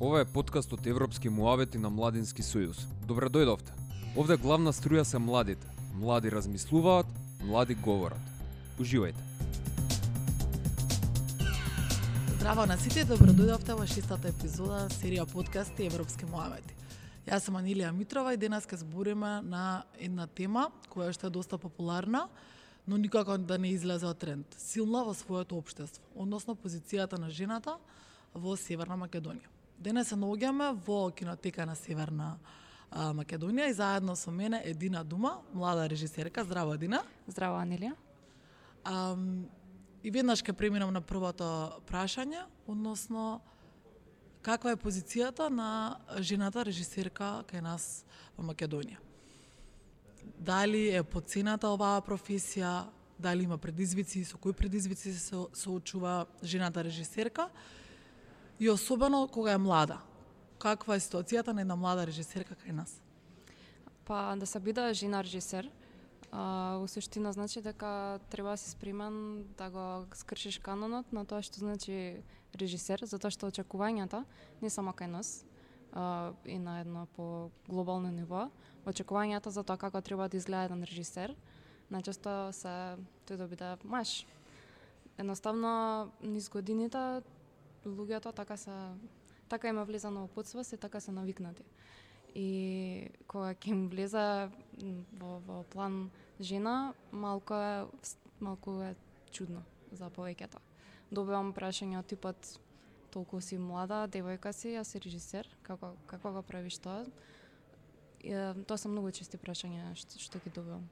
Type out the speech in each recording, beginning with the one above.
Ова е подкаст од Европски муавети на Младински сојуз. Добре дојдовте. Овде главна струја се младите. Млади размислуваат, млади говорат. Уживајте. Здраво на сите, добро дојдовте во шестата епизода серија подкасти Европски муавети. Јас сум Анилија Митрова и денес ќе збориме на една тема која што е доста популарна, но никако да не излезе од тренд. Силна во своето општество, односно позицијата на жената во Северна Македонија. Денес се наоѓаме во кинотека на Северна а, Македонија и заедно со мене е Дина Дума, млада режисерка. Здраво, Дина. Здраво, Анелија. А, и веднаш ќе преминам на првото прашање, односно каква е позицијата на жената режисерка кај нас во Македонија? Дали е поцената оваа професија, дали има предизвици, со кои предизвици се соочува жената режисерка и особено кога е млада. Каква е ситуацијата на една млада режисерка кај нас? Па да се биде жена режисер, а, у суштина значи дека треба да си спримен да го скршиш канонот на тоа што значи режисер, затоа што очекувањата не само кај нас, а, и на едно по глобално ниво, очекувањата за тоа како треба да изгледа еден режисер, најчесто се тој да биде маж. Едноставно, низ годините луѓето така се така има влезано во подсвест и така се навикнати. И кога ќе им влезе во, во план жена, малку е, малку е чудно за повеќето. Добивам прашања од типот толку си млада, девојка си, јас си режисер, како како го правиш тоа? Тоа се многу чести прашања што, што ги добивам.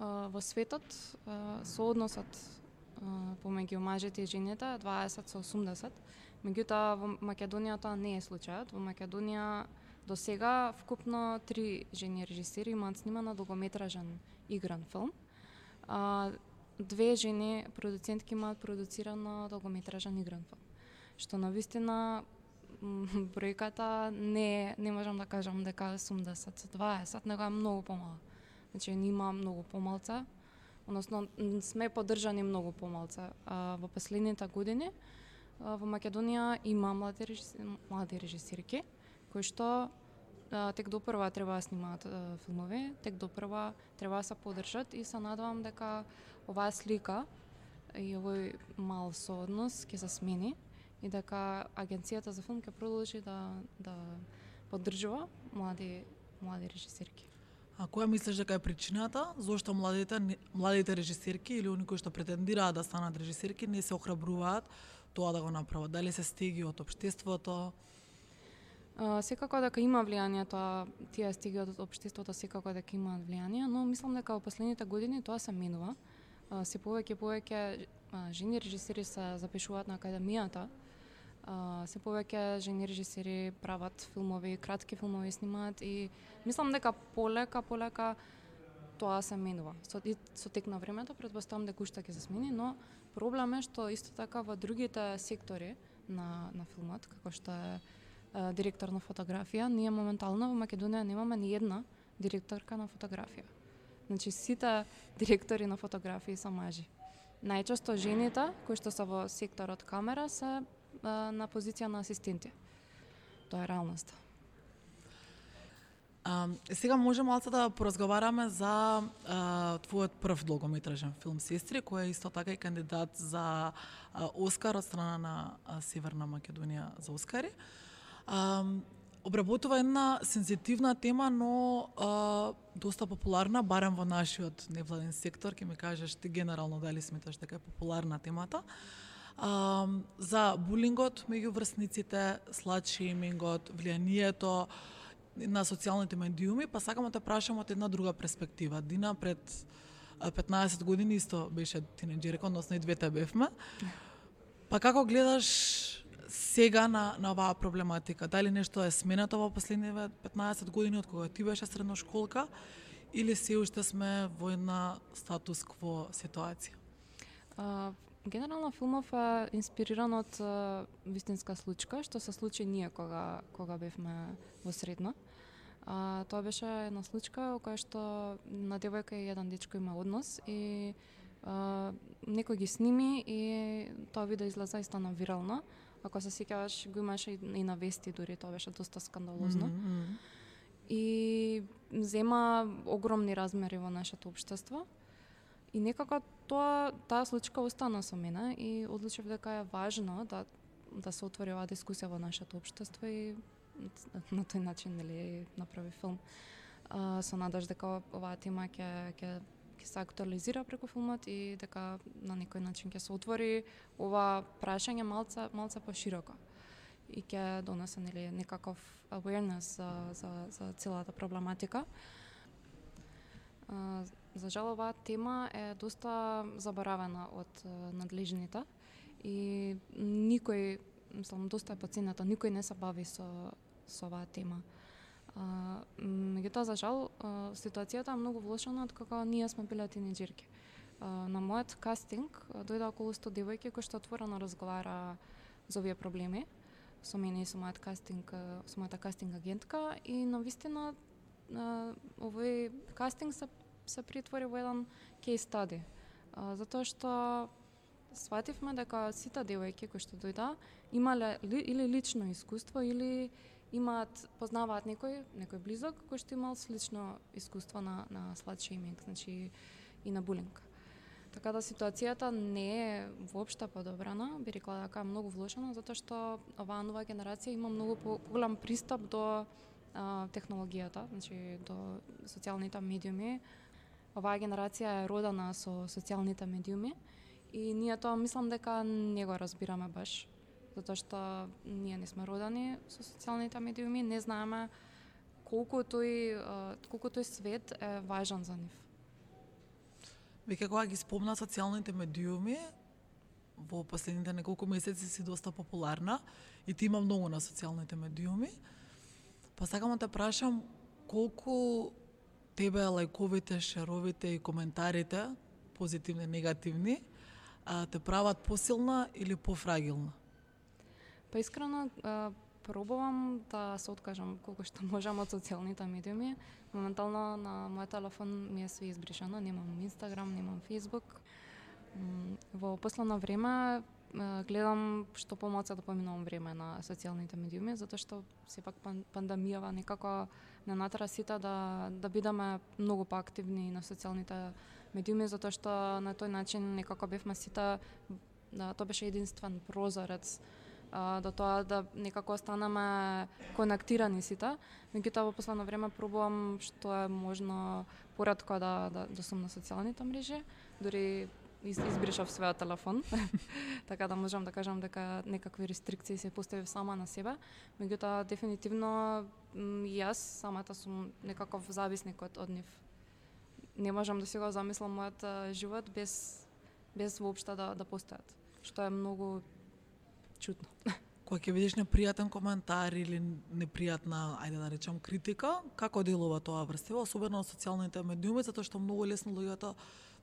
Во светот, со односот помеѓу мажите и жените 20 со 80. Меѓутоа во Македонија тоа не е случајот. Во Македонија до сега вкупно три жени режисери имаат снимано долгометражен игран филм. А, две жени продуцентки имаат продуцирано долгометражен игран филм. Што на вистина бројката не не можам да кажам дека 80 20, него е многу помала. Значи има многу помалца односно сме поддржани многу помалце. А, во последните години а, во Македонија има млади режисери, млади режисерки кои што а, тек допрва треба да снимаат а, филмови, тек до прва треба да се поддржат и се надевам дека оваа слика и овој мал сооднос ќе се смени и дека агенцијата за филм ќе продолжи да да поддржува млади млади режисерки. А која мислиш дека е причината зошто младите младите режисерки или оние кои што претендираат да станат режисерки не се охрабруваат тоа да го направат? Дали се стиги од општеството? А, секако дека има влијание тоа, тие стиги од општеството секако дека имаат влијание, но мислам дека во последните години тоа се менува. А, се повеќе повеќе жени режисери се запишуваат на академијата, а, се повеќе жени режисери прават филмови, кратки филмови снимаат и мислам дека полека полека тоа се менува. Со, со тек на времето предпоставам дека уште ќе се смени, но проблем е што исто така во другите сектори на на филмот, како што е директор на фотографија, ние моментално во Македонија немаме ни една директорка на фотографија. Значи сите директори на фотографии се мажи. Најчесто жените кои што се во секторот камера се на позиција на асистенти. Тоа е реалноста. А, сега може малце да поразговараме за а, твојот прв долгометражен филм Сестри, кој е исто така и кандидат за а, Оскар од страна на а, Северна Македонија за Оскари. А, обработува една сензитивна тема, но а, доста популарна, барем во нашиот невладен сектор, ќе ми кажеш ти генерално дали сметаш дека е популарна темата а, за булингот меѓу врсниците, сладшеймингот, влијанието на социјалните медиуми, па сакам да те прашам од една друга перспектива. Дина пред 15 години исто беше тинеџерка, односно и двете бевме. Па како гледаш сега на, на оваа проблематика? Дали нешто е сменето во последниве 15 години од кога ти беше средношколка или се уште сме во една статус кво ситуација? Генерално филмов е инспириран од вистинска случка што се случи ние кога кога бевме во средно. А, тоа беше една случка во која што на девојка и еден дечко има однос и А, некој ги сними и тоа видео излезе и стана вирално. Ако се сеќаваш, го имаше и на вести дури, тоа беше доста скандалозно. Мгм, мгм. И зема огромни размери во нашето општество. И некако тоа таа случка остана со мене и одлучив дека е важно да да се отвори оваа дискусија во нашето општество и на тој начин нели направи филм. А, со надеж дека оваа тема ќе ќе ќе се актуализира преку филмот и дека на некој начин ќе се отвори ова прашање малца малца пошироко и ќе донесе нели некаков awareness за за за целата проблематика. А, за жал оваа тема е доста заборавена од надлежните и никој мислам доста е поценета, никој не се бави со со оваа тема. Меѓутоа за жал ситуацијата е многу влошена од како ние сме биле тинеджерки. На мојот кастинг дојде околу 100 девојки кои што отворено разговара за овие проблеми со мене и со мојот кастинг, со мојата кастинг агентка и на вистина овој кастинг се се притвори во еден кейс стади. Затоа што свативме дека сите девојки кои што дојда имале ли, или лично искуство или имаат познаваат некој некој близок кој што имал слично искуство на на слад шейминг, значи и на булинг. Така да ситуацијата не е воопшто подобрана, би рекла дека е многу влошена затоа што оваа нова генерација има многу поголем пристап до а, технологијата, значи до социјалните медиуми. Оваа генерација е родена со социјалните медиуми и ние тоа мислам дека не го разбираме баш затоа што ние не сме родени со социјалните медиуми, не знаеме колку тој колку тој свет е важен за нив. Веќе кога ги спомна социјалните медиуми, во последните неколку месеци си доста популарна и ти има многу на социјалните медиуми. Па сакам да те прашам колку тебе лајковите, шеровите и коментарите, позитивни, негативни, а, те прават посилна или пофрагилна? Па искрено а, пробувам да се откажам колку што можам од социјалните медиуми. Моментално на мојот телефон ми е све избришано, немам Инстаграм, немам Фейсбук. Во последно време гледам што помалку да поминувам време на социјалните медиуми, затоа што сепак пандемијава некако не натера сите да да бидаме многу поактивни на социјалните медиуми, затоа што на тој начин некако бевме сите да, тоа беше единствен прозорец а, до тоа да некако останаме конектирани сите. Меѓутоа во последно време пробувам што е можно поретко да, да, да сум на социјалните мрежи, дури избришав својот телефон, така да можам да кажам дека некакви рестрикции се поставив сама на себе. Меѓутоа дефинитивно јас самата сум некаков зависник од, од нив. Не можам да си го замислам мојот живот без без воопшта да да постојат, што е многу чудно. Кога ќе видиш непријатен коментар или непријатна, ајде да речам, критика, како делува тоа врз тебе, особено на социјалните медиуми, затоа што многу лесно луѓето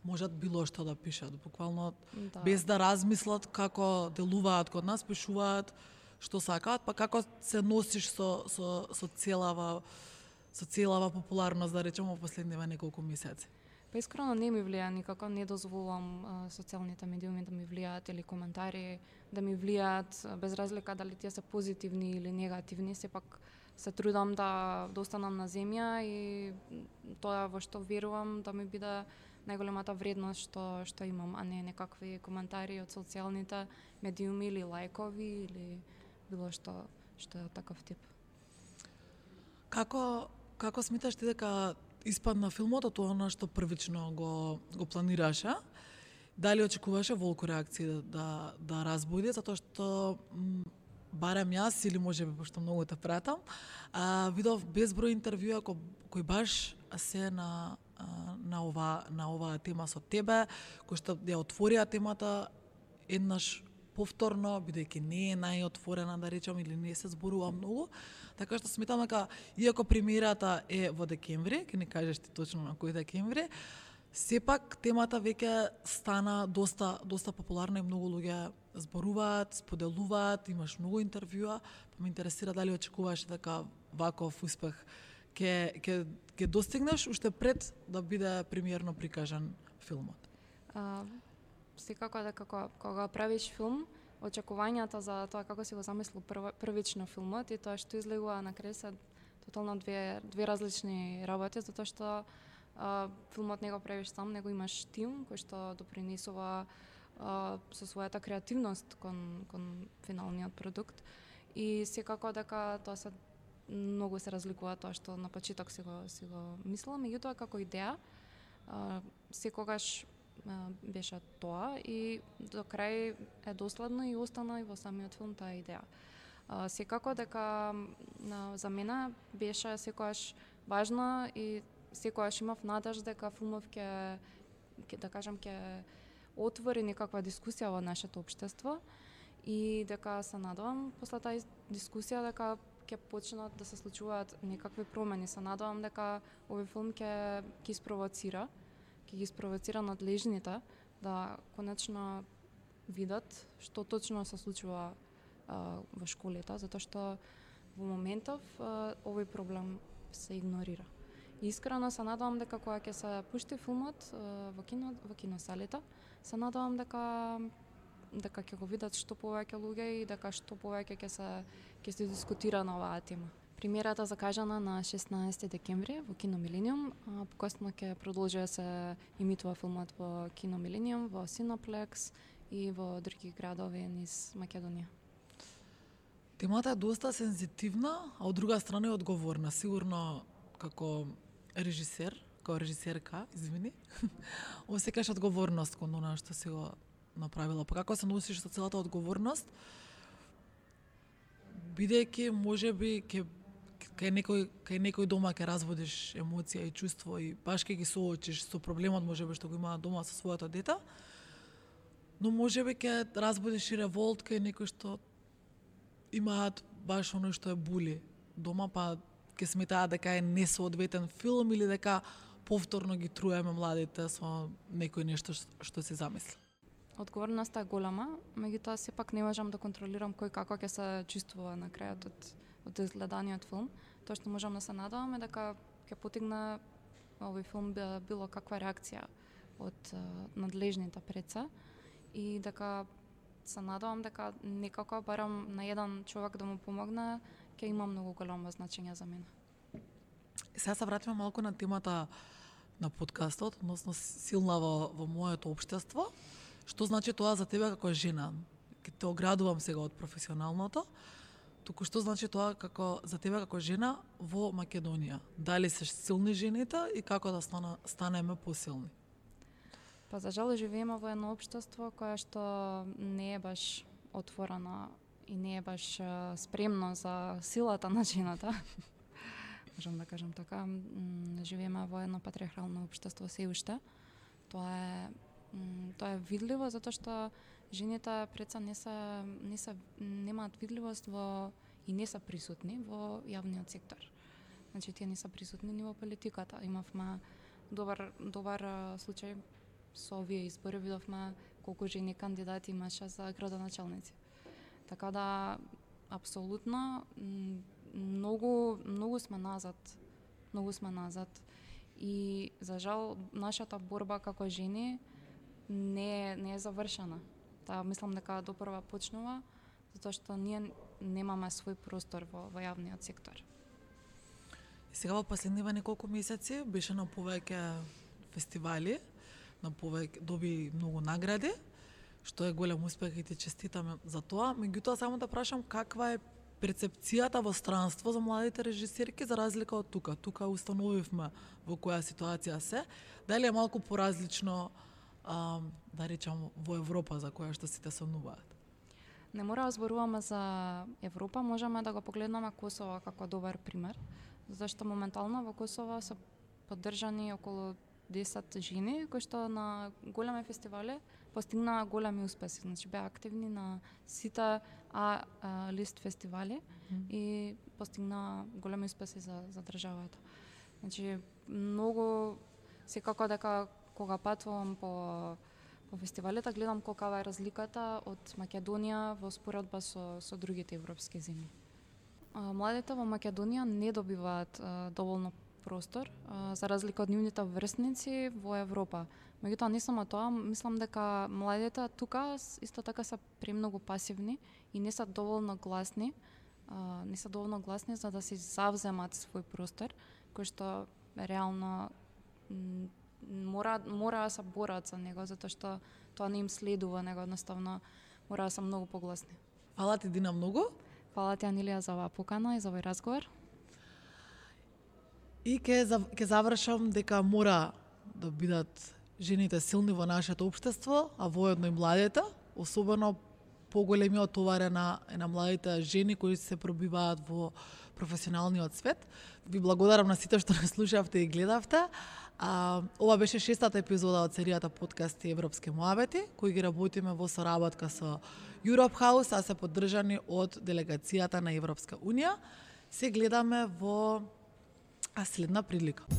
можат било што да пишат, буквално Да. без да размислат како делуваат код нас, пишуваат што сакаат, па како се носиш со со со целава со целава популарност да речеме во последниве неколку месеци. Па искрено не ми влија никако, не дозволувам а, социјалните медиуми да ми влијаат или коментари да ми влијаат без разлика дали тие се позитивни или негативни, сепак се трудам да да останам на земја и тоа во што верувам да ми биде најголемата вредност што што имам, а не некакви коментари од социјалните медиуми или лајкови или било што што е таков тип. Како како сметаш ти дека испадна филмот од тоа што првично го го планираше? Дали очекуваше волку реакција да да, да разбуди затоа што барем јас или можеби пошто многу те пратам, а, видов безброј интервјуа кои, кои баш се на а, на ова на оваа тема со тебе, кој што ја отворија темата еднаш повторно, бидејќи не е најотворена, да речам, или не се зборува многу. Така што сметам дека, иако премиерата е во декември, ќе не кажеш ти точно на кој декември, сепак темата веќе стана доста доста популарна и многу луѓе зборуваат, споделуваат, имаш многу интервјуа, па ме интересира дали очекуваш дека така ваков успех ќе ќе ќе достигнеш уште пред да биде премиерно прикажан филмот. А, секако дека кога, кога правиш филм, очекувањата за тоа како си го замислил прв, првично филмот и тоа што излегува на крај се тотално две, две различни работи, затоа што а, филмот не го правиш сам, него имаш тим кој што допринесува а, со својата креативност кон, кон финалниот продукт. И секако дека тоа се многу се разликува тоа што на почеток си го, си го мислела, меѓутоа како идеја, а, секогаш а, беше тоа и до крај е доследно и остана и во самиот филм таа идеја. А, секако дека а, за мене беше секогаш важна и секогаш имав надеж дека филмов ќе ќе да кажам ќе отвори некаква дискусија во нашето општество и дека се надевам после таа дискусија дека ќе почнат да се случуваат некакви промени. Се надевам дека овој филм ќе ќе испровоцира, ќе ги испровоцира надлежните да конечно видат што точно се случува а, во школите, затоа што во моментов а, овој проблем се игнорира. И искрено се надевам дека кога ќе се пушти филмот а, во кино во киносалите, се надевам дека дека ќе го видат што повеќе луѓе и дека што повеќе ќе се ќе се дискутира на оваа тема. Премиерата закажана на 16 декември во Кино Милениум, а покосно ќе продолжи да се имитува филмот во Кино Милениум, во Синоплекс и во други градови низ Македонија. Темата е доста сензитивна, а од друга страна е одговорна. Сигурно како режисер, како режисерка, извини, осекаш одговорност кон она што си го направила. Па како се носиш со целата одговорност? Бидејќи можеби ќе кај некој кај некој дома ќе разводиш емоција и чувство и баш ќе ги соочиш со проблемот можеби што го има дома со своето дете, но можеби ќе разбудиш и револт кај некој што имаат баш оно што е були дома, па ќе сметаат дека е несоодветен филм или дека повторно ги труеме младите со некој нешто што се замисли. Одговорноста е голема, меѓутоа сепак не можам да контролирам кој како ќе се чувствува на крајот од од изгледаниот филм. Тоа што можам да се надавам е дека ќе потигна овој филм било каква реакција од надлежните преца и дека се надавам дека некако барам на еден човек да му помогне ќе има многу големо значење за мене. Сега се вратиме малку на темата на подкастот, односно силна во, во моето општество. Што значи тоа за тебе како жена? Ке те оградувам сега од професионалното. Туку што значи тоа како за тебе како жена во Македонија? Дали се силни жените и како да стана, станеме посилни? Па за жал живееме во едно општество кое што не е баш отворено и не е баш спремно за силата на жената. Можам да кажам така, живееме во едно патриархално општество се уште. Тоа е тоа е видливо затоа што жените преца не се не се немаат видливост во и не се присутни во јавниот сектор. Значи тие не се присутни ни во политиката. Имавме добар добар случај со овие избори видовме колку жени кандидати имаше за градоначалници. Така да апсолутно многу многу сме назад. Многу сме назад. И за жал нашата борба како жени не е, не е завршена. Таа мислам дека допрва почнува, затоа што ние немаме свој простор во, во јавниот сектор. И сега во последниве неколку месеци беше на повеќе фестивали, на повеќе доби многу награди, што е голем успех и ти честитаме за тоа. Меѓутоа само да прашам каква е перцепцијата во странство за младите режисерки за разлика од тука. Тука установивме во која ситуација се. Дали е малку поразлично а, да речам, во Европа за која што сите сонуваат? Не мора да зборуваме за Европа, можеме да го погледнеме Косово како добар пример, зашто моментално во Косово се поддржани околу 10 жени кои што на големи фестивали постигнаа големи успеси. Значи беа активни на сите А, а лист фестивали mm. и постигнаа големи успеси за за државата. Значи многу секако дека кога патувам по по фестивалите гледам колкава е разликата од Македонија во споредба со со другите европски земји. Младите во Македонија не добиваат доволно простор, за разлика од нивните врсници во Европа. Меѓутоа не само тоа, мислам дека младите тука исто така се премногу пасивни и не се доволно гласни, не се доволно гласни за да се завземат свој простор, кој што реално мора мора да се борат за него затоа што тоа не им следува, него едноставно мора да се многу погласни. Фала ти Дина многу. Фала ти Анилија за оваа покана и за овој разговор. И ке, ке завршам дека мора да бидат жените силни во нашето општество, а воедно и младите, особено поголемиот товар е на, е на младите жени кои се пробиваат во професионалниот свет. Ви благодарам на сите што не слушавте и гледавте. А, ова беше шестата епизода од серијата подкасти Европски муабети, кои ги работиме во соработка со Europe House, а се поддржани од делегацијата на Европска Унија. Се гледаме во следна прилика.